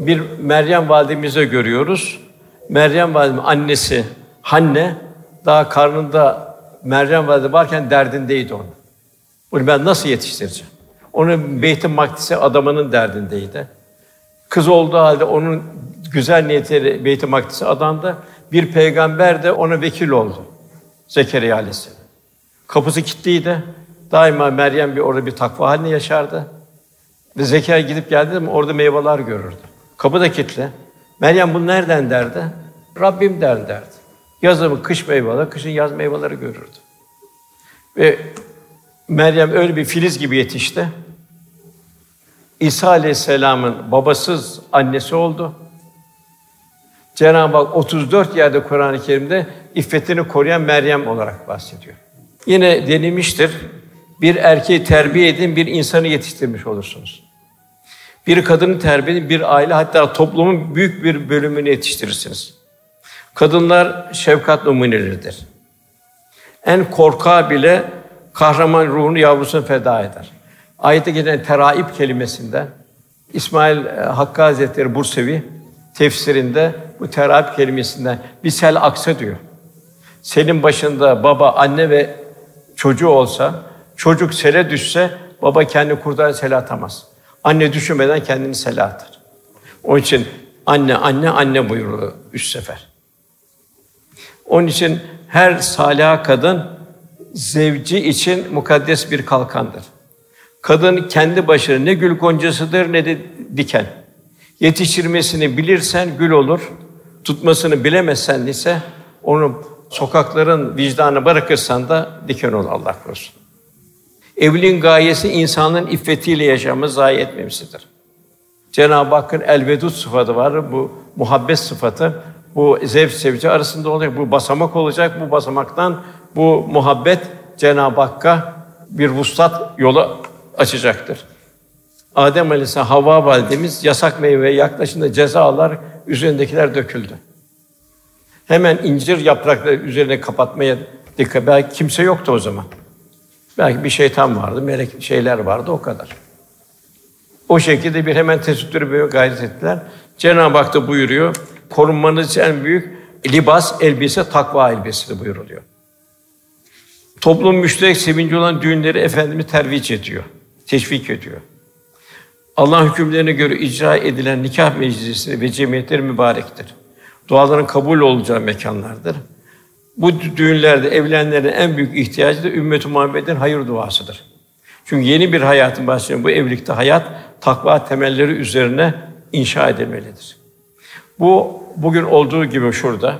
bir Meryem validemizde görüyoruz. Meryem validemiz annesi Hanne daha karnında Meryem valide varken derdindeydi onu. Bunu ben nasıl yetiştireceğim? Onu Beyt-i Makdis'e adamının derdindeydi. Kız olduğu halde onun güzel niyetleri Beyt-i Makdis'e adandı. Bir peygamber de ona vekil oldu. Zekeriya Aleyhisselam. Kapısı kilitliydi. Daima Meryem bir orada bir takva halinde yaşardı. Ve Zekeriya gidip geldi mi orada meyveler görürdü. Kapı da kilitli. Meryem bunu nereden derdi? Rabbim der derdi. Yazın kış meyveleri, kışın yaz meyveleri görürdü. Ve Meryem öyle bir filiz gibi yetişti. İsa Aleyhisselam'ın babasız annesi oldu. Cenab-ı Hak 34 yerde Kur'an-ı Kerim'de iffetini koruyan Meryem olarak bahsediyor. Yine denilmiştir. Bir erkeği terbiye edin, bir insanı yetiştirmiş olursunuz. Bir kadını terbiye edin, bir aile hatta toplumun büyük bir bölümünü yetiştirirsiniz. Kadınlar şefkat numuneleridir. En korka bile kahraman ruhunu yavrusuna feda eder. Ayette geçen teraip kelimesinden İsmail e, Hakkı Hazretleri Bursevi tefsirinde bu teraip kelimesinden bir sel aksa diyor. Senin başında baba, anne ve çocuğu olsa, çocuk sele düşse baba kendi kurtar sele atamaz. Anne düşünmeden kendini sele atar. Onun için anne, anne, anne buyuruyor üç sefer. Onun için her salih kadın zevci için mukaddes bir kalkandır. Kadın kendi başına ne gül goncasıdır ne de diken. Yetiştirmesini bilirsen gül olur, tutmasını bilemezsen ise onu sokakların vicdanı bırakırsan da diken olur Allah korusun. Evliliğin gayesi insanın iffetiyle yaşamı zayi etmemesidir. Cenab-ı Hakk'ın elvedud sıfatı var. Bu muhabbet sıfatı bu zevk sevici arasında olacak. Bu basamak olacak. Bu basamaktan bu muhabbet Cenab-ı Hakk'a bir vuslat yolu açacaktır. Adem Aleyhisselam, Havva validemiz yasak meyveye yaklaşınca cezalar üzerindekiler döküldü. Hemen incir yaprakları üzerine kapatmaya dikkat. Belki kimse yoktu o zaman. Belki bir şeytan vardı, melek şeyler vardı o kadar. O şekilde bir hemen tesettürü böyle gayret ettiler. Cenab-ı Hak da buyuruyor, korunmanız en büyük libas, elbise, takva elbisesi buyuruluyor. Toplum müşterek sevinci olan düğünleri Efendimiz terviç ediyor, teşvik ediyor. Allah hükümlerine göre icra edilen nikah meclisi ve cemiyetleri mübarektir. Duaların kabul olacağı mekanlardır. Bu düğünlerde evlenenlerin en büyük ihtiyacı da ümmet-i Muhammed'in hayır duasıdır. Çünkü yeni bir hayatın başlayan bu evlilikte hayat takva temelleri üzerine inşa edilmelidir. Bu bugün olduğu gibi şurada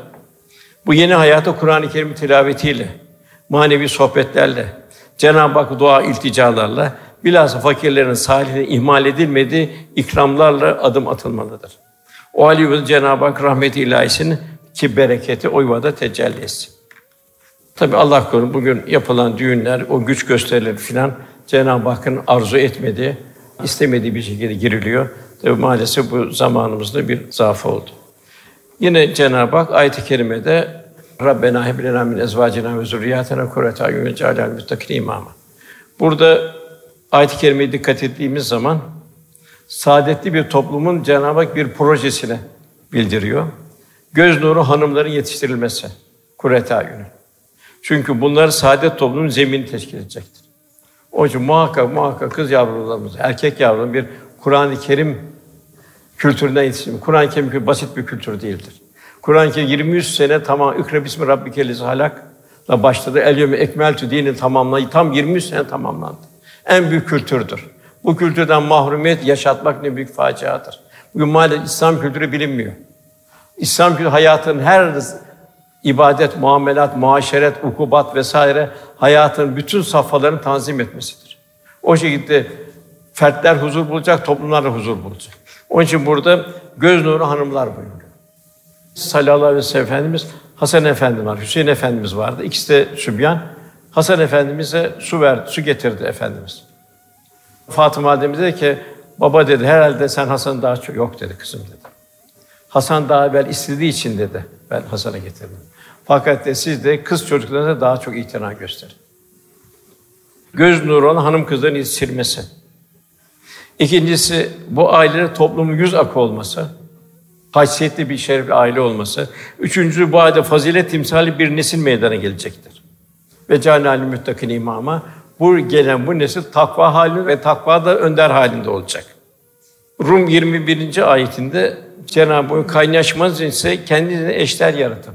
bu yeni hayata Kur'an-ı Kerim tilavetiyle, manevi sohbetlerle, Cenab-ı Hak dua ilticalarla, bilhassa fakirlerin salihine ihmal edilmediği ikramlarla adım atılmalıdır. O yuvada Cenab-ı Hak rahmeti ilahisinin ki bereketi o yuvada tecelli etsin. Tabi Allah korusun bugün yapılan düğünler, o güç gösterileri filan Cenab-ı Hakk'ın arzu etmediği, istemediği bir şekilde giriliyor. Tabi maalesef bu zamanımızda bir zaaf oldu. Yine Cenab-ı Hak ayet-i kerimede Rabbena heb lena min ezvacina ve zurriyatina kurrete ayun ve imama. Burada ayet-i kerimeye dikkat ettiğimiz zaman saadetli bir toplumun Cenab-ı Hak bir projesine bildiriyor. Göz nuru hanımların yetiştirilmesi. Kurrete ayunu. Çünkü bunlar saadet toplumunun zemini teşkil edecektir. Onun için muhakkak muhakkak kız yavrularımız, erkek yavrularımız bir Kur'an-ı Kerim kültüründen yetiştirilmiş. Kur'an-ı Kerim basit bir kültür değildir. Kur'an-ı Kerim 23 sene tamam ikra bismi rabbikellezi halakla başladı. El yevme ekmeltü dini tamamlayı tam 23 sene tamamlandı. En büyük kültürdür. Bu kültürden mahrumiyet yaşatmak ne büyük faciadır. Bugün maalesef İslam kültürü bilinmiyor. İslam kültürü hayatın her ibadet, muamelat, muaşeret, ukubat vesaire hayatın bütün safhalarını tanzim etmesidir. O şekilde fertler huzur bulacak, toplumlar da huzur bulacak. Onun için burada göz nuru hanımlar buyuruyor. Sallallahu aleyhi ve sellem Efendimiz Hasan Efendi var, Hüseyin Efendimiz vardı. İkisi de sübyan. Hasan Efendimiz'e su verdi, su getirdi Efendimiz. Fatıma Validemiz dedi ki, baba dedi, herhalde sen Hasan daha çok, yok dedi kızım dedi. Hasan daha evvel istediği için dedi, ben Hasan'a getirdim. Fakat de siz de kız çocuklarına daha çok itina gösterin. Göz nuru olan hanım kızların yetiştirilmesi. İkincisi, bu ailenin toplumun yüz akı olması, haysiyetli bir şerefli aile olması. Üçüncü, bu ailede fazilet timsali bir nesil meydana gelecektir. Ve canali müttakin imama, bu gelen bu nesil takva halinde ve takva da önder halinde olacak. Rum 21. ayetinde Cenab-ı Hak kaynaşmanız ise kendinize eşler yaratın.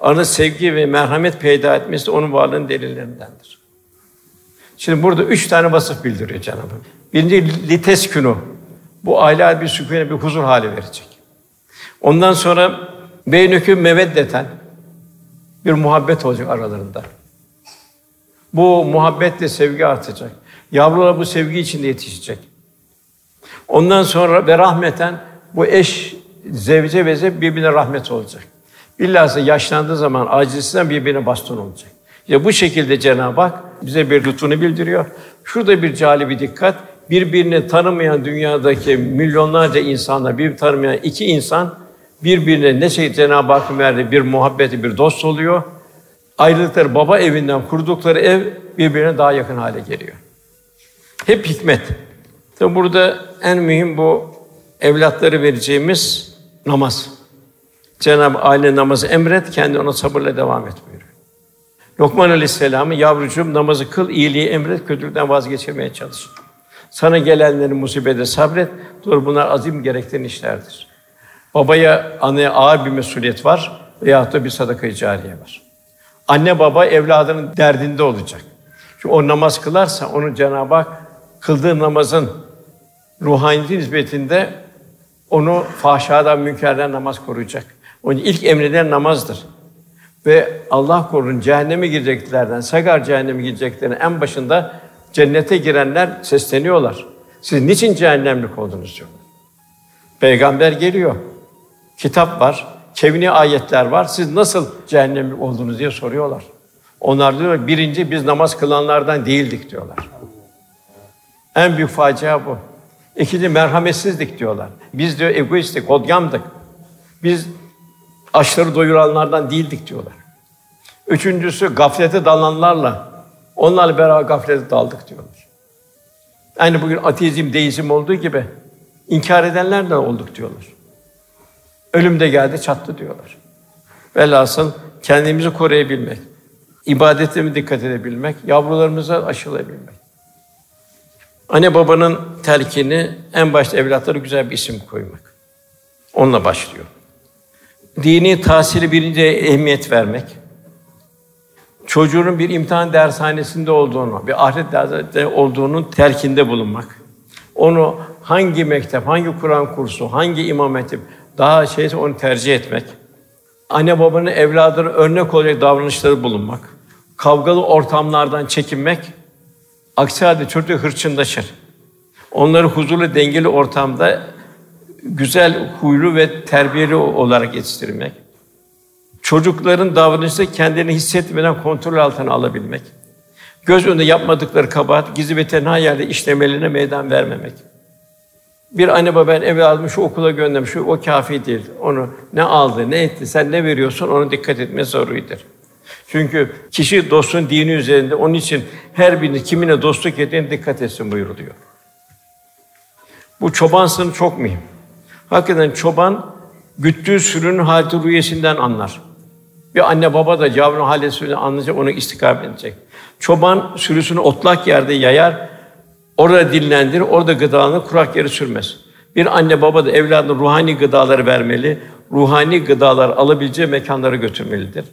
Aranızda sevgi ve merhamet peyda etmesi onun varlığının delillerindendir. Şimdi burada üç tane vasıf bildiriyor Cenab-ı Hak. Birinci liteskünü. Bu aile bir sükûne, bir huzur hali verecek. Ondan sonra beynükü meveddeten bir muhabbet olacak aralarında. Bu muhabbetle sevgi artacak. Yavrular bu sevgi içinde yetişecek. Ondan sonra ve rahmeten bu eş zevce ve zevc birbirine rahmet olacak. Bilhassa yaşlandığı zaman acizsinden birbirine baston olacak. Ya bu şekilde Cenab-ı Hak bize bir lütfunu bildiriyor. Şurada bir cali bir dikkat. Birbirini tanımayan dünyadaki milyonlarca insanla bir tanımayan iki insan birbirine ne şey Cenab-ı Hakk'ın verdiği bir muhabbeti, bir dost oluyor. Ayrılıkları baba evinden kurdukları ev birbirine daha yakın hale geliyor. Hep hikmet. Tabi burada en mühim bu evlatları vereceğimiz namaz. Cenab-ı aile namazı emret, kendi ona sabırla devam et buyuruyor. Lokman Aleyhisselam'ı yavrucuğum namazı kıl, iyiliği emret, kötülükten vazgeçirmeye çalış. Sana gelenlerin musibete sabret. Doğru bunlar azim gerektiren işlerdir. Babaya, anneye ağır bir mesuliyet var veyahut da bir sadaka-i cariye var. Anne baba evladının derdinde olacak. Çünkü o namaz kılarsa onun Cenab-ı Hak kıldığı namazın ruhani nispetinde onu fahşadan, münkerden namaz koruyacak. Onun ilk emreden namazdır. Ve Allah korun cehenneme gireceklerden, sagar cehenneme gireceklerin en başında cennete girenler sesleniyorlar. Siz niçin cehennemlik oldunuz diyor. Peygamber geliyor. Kitap var, kevni ayetler var. Siz nasıl cehennemlik oldunuz diye soruyorlar. Onlar diyor birinci biz namaz kılanlardan değildik diyorlar. En büyük facia bu. İkinci merhametsizlik diyorlar. Biz diyor egoistik, hodgamdık. Biz açları doyuranlardan değildik diyorlar. Üçüncüsü gaflete dalanlarla onlarla beraber gaflete daldık diyorlar. Aynı bugün ateizm, deizm olduğu gibi inkar edenlerle olduk diyorlar. Ölüm de geldi, çattı diyorlar. Velhasıl kendimizi koruyabilmek, ibadetime dikkat edebilmek, yavrularımıza aşılayabilmek. Anne babanın telkini en başta evlatlara güzel bir isim koymak. Onunla başlıyor. Dini tahsili birinci ehemmiyet vermek. Çocuğun bir imtihan dershanesinde olduğunu, bir ahiret dershanesinde olduğunun terkinde bulunmak. Onu hangi mektep, hangi Kur'an kursu, hangi imam hatip daha şeyse onu tercih etmek. Anne babanın evladına örnek olacak davranışları bulunmak. Kavgalı ortamlardan çekinmek. Aksi halde çocuk hırçınlaşır. Onları huzurlu, dengeli ortamda güzel, huylu ve terbiyeli olarak yetiştirmek. Çocukların davranışta kendini hissetmeden kontrol altına alabilmek. Göz önünde yapmadıkları kabahat, gizli ve tenha yerde işlemelerine meydan vermemek. Bir anne baba ben evladımı şu okula göndermiş, o kafi değil. Onu ne aldı, ne etti, sen ne veriyorsun, ona dikkat etme zaruridir. Çünkü kişi dostun dini üzerinde, onun için her birini kimine dostluk ettiğine dikkat etsin buyuruluyor. Bu çoban sınıfı çok mühim. Hakikaten çoban güttüğü sürünün haleti rüyesinden anlar. Bir anne baba da yavrunun halini anlayacak, onu istikamet edecek. Çoban sürüsünü otlak yerde yayar, orada dinlendirir, orada gıdalanır, kurak yeri sürmez. Bir anne baba da evladına ruhani gıdaları vermeli, ruhani gıdalar alabileceği mekanlara götürmelidir.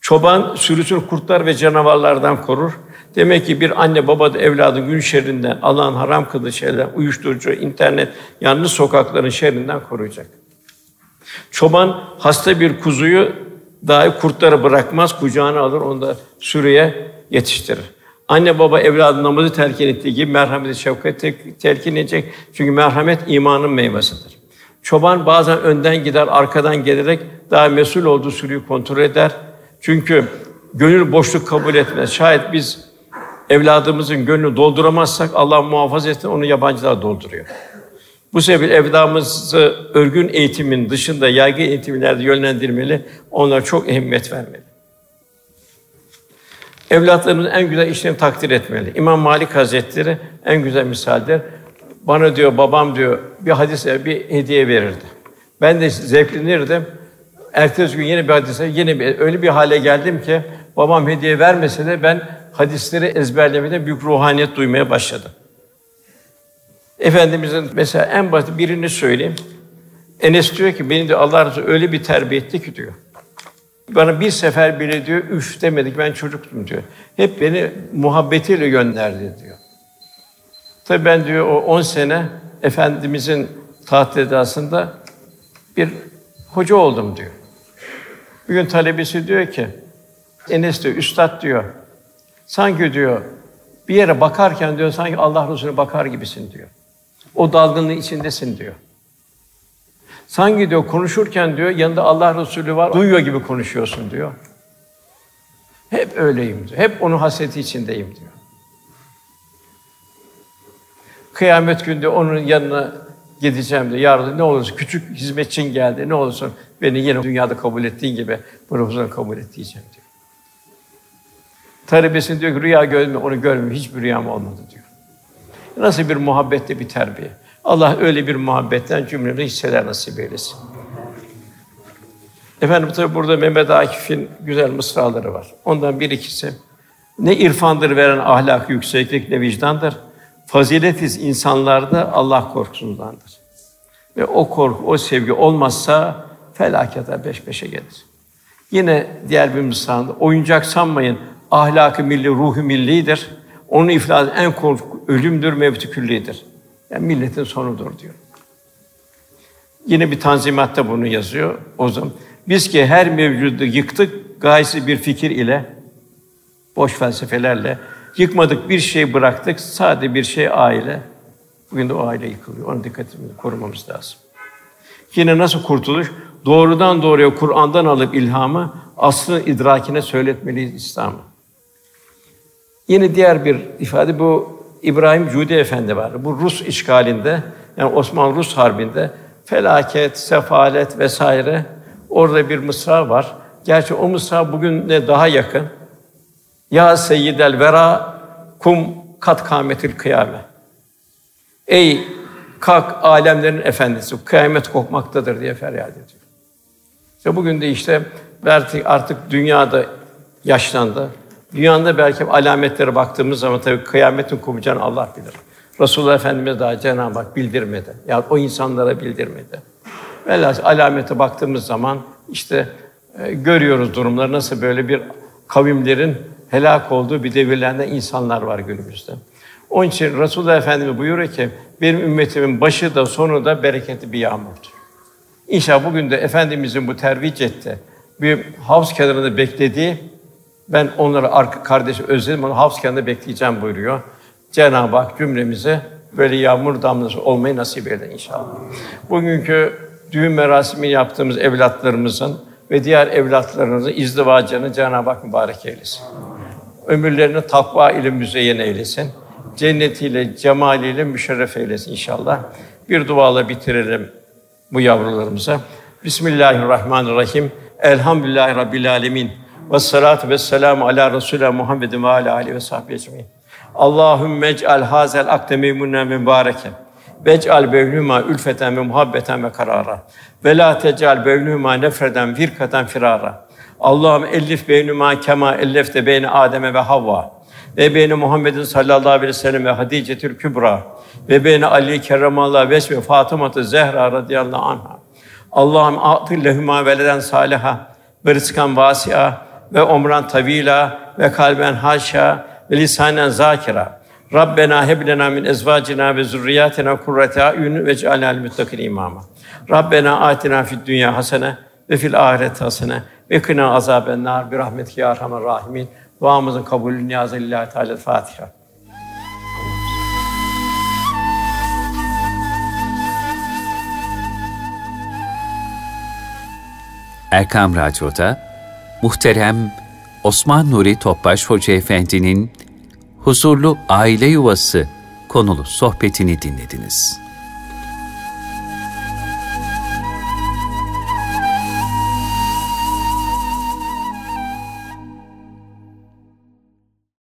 Çoban sürüsünü kurtlar ve canavarlardan korur. Demek ki bir anne baba da evladın gün şerrinden, Allah'ın haram kıldığı şeyler, uyuşturucu, internet, yanlış sokakların şerrinden koruyacak. Çoban hasta bir kuzuyu dahi kurtlara bırakmaz, kucağına alır, onu da sürüye yetiştirir. Anne baba evladı namazı terkin ettiği gibi merhameti, şefkati telkin edecek. Çünkü merhamet imanın meyvesidir. Çoban bazen önden gider, arkadan gelerek daha mesul olduğu sürüyü kontrol eder. Çünkü gönül boşluk kabul etmez. Şayet biz evladımızın gönlünü dolduramazsak Allah muhafaza etsin onu yabancılar dolduruyor. Bu sebeple evladımızı örgün eğitimin dışında yaygın eğitimlerde yönlendirmeli, onlara çok ehemmiyet vermeli. Evlatlarımızın en güzel işlerini takdir etmeli. İmam Malik Hazretleri en güzel misaldir. Bana diyor babam diyor bir hadise bir hediye verirdi. Ben de zevklenirdim. Ertesi gün yine bir hadise, yine bir, öyle bir hale geldim ki babam hediye vermese de ben hadisleri ezberlemede büyük ruhaniyet duymaya başladım. Efendimizin mesela en basit birini söyleyeyim. Enes diyor ki beni de Allah Resulü öyle bir terbiye etti ki diyor. Bana bir sefer bile diyor üf demedik ben çocuktum diyor. Hep beni muhabbetiyle gönderdi diyor. Tabii ben diyor o 10 sene Efendimizin taht edasında bir hoca oldum diyor. Bir gün talebesi diyor ki, Enes diyor, üstad diyor, sanki diyor, bir yere bakarken diyor, sanki Allah Resulüne bakar gibisin diyor. O dalgınlığın içindesin diyor. Sanki diyor konuşurken diyor yanında Allah Resulü var, duyuyor gibi konuşuyorsun diyor. Hep öyleyim diyor. Hep onun hasreti içindeyim diyor. Kıyamet günde onun yanına gideceğim diyor. Yarın ne olursa küçük hizmetçin geldi. Ne olursun beni yine dünyada kabul ettiğin gibi bunu kabul et diyeceğim diyor. Talebesine diyor ki rüya görme, onu görmüyor. Hiçbir rüyam olmadı diyor. Nasıl bir muhabbette bir terbiye. Allah öyle bir muhabbetten cümlemize hisseler nasip eylesin. Efendim tabi burada Mehmet Akif'in güzel mısraları var. Ondan bir ikisi. Ne irfandır veren ahlak, yükseklik, ne vicdandır. Faziletiz insanlarda Allah korkusundandır. Ve o korku, o sevgi olmazsa felakete beş beşe gelir. Yine diğer bir mısrağında oyuncak sanmayın ahlakı milli, ruhu millidir. Onun iflas en korku ölümdür, mevti küllidir. Yani milletin sonudur diyor. Yine bir tanzimatta bunu yazıyor o zaman. Biz ki her mevcudu yıktık gayesi bir fikir ile, boş felsefelerle yıkmadık bir şey bıraktık, sade bir şey aile. Bugün de o aile yıkılıyor. Onun dikkatimizi korumamız lazım. Yine nasıl kurtuluş? Doğrudan doğruya Kur'an'dan alıp ilhamı aslı idrakine söyletmeliyiz İslam'ı. Yine diğer bir ifade bu İbrahim Cudi Efendi var. Bu Rus işgalinde yani Osmanlı Rus harbinde felaket, sefalet vesaire orada bir mısra var. Gerçi o mısra bugün ne daha yakın. Ya seyyidel vera kum kat kâmetil kıyame. Ey kalk alemlerin efendisi, kıyamet kopmaktadır diye feryat ediyor. İşte bugün de işte artık dünyada yaşlandı. Dünyada belki alametlere baktığımız zaman tabii kıyametin kopacağını Allah bilir. Resulullah Efendimiz daha Cenab-ı Hak bildirmedi. Ya o insanlara bildirmedi. Velhâsıl alamete baktığımız zaman işte e, görüyoruz durumları nasıl böyle bir kavimlerin helak olduğu bir devirlerde insanlar var günümüzde. Onun için Resulullah Efendimiz buyuruyor ki benim ümmetimin başı da sonu da bereketli bir yağmurdur. İnşallah bugün de Efendimizin bu tervic etti. Bir havuz kenarında beklediği, ben onları arka kardeşi özledim, onu havuz kenarında bekleyeceğim buyuruyor. Cenab-ı Hak cümlemize böyle yağmur damlası olmayı nasip eder inşallah. Bugünkü düğün merasimini yaptığımız evlatlarımızın ve diğer evlatlarımızın izdivacını Cenab-ı Hak mübarek eylesin. Ömürlerini takva ile müzeyyen eylesin. Cennetiyle, cemaliyle müşerref eylesin inşallah. Bir duayla bitirelim bu yavrularımıza. Bismillahirrahmanirrahim. Elhamdülillahi Rabbil alemin. Ve salatu ve selamu ala Resulü Muhammedin ve ala alihi ve sahbihi ecmaîn. Allahümme ec'al hazel akde meymunen mübareken. Vec'al beynüma ülfeten ve muhabbeten ve karara. Ve la tecal beynüma nefreden virkaten firara. Allah'ım ellif beynüma kema ellefte beyni Adem'e ve Havva. Ve beyni Muhammedin sallallahu aleyhi ve sellem ve Hadice'tül Kübra. Ve beyni Ali kerramallahu veç ve Fatıma Zehra radıyallahu anha. Allah'ım atıl lehuma veleden saliha ve rızkan vasi'a ve umran tavila ve kalben haşa ve lisanen zakira. Rabbena heb lena min ezvacina ve zurriyatina kurrate ayun ve cealnal muttakin imama. Rabbena atina fid dünya hasene ve fil ahiret hasene ve kına azaben nar bir rahmetki ya erhamer rahimin. Duamızın kabulü niyazı lillahi teala Fatiha. Erkam Radyo'da muhterem Osman Nuri Topbaş Hoca Efendi'nin Huzurlu Aile Yuvası konulu sohbetini dinlediniz.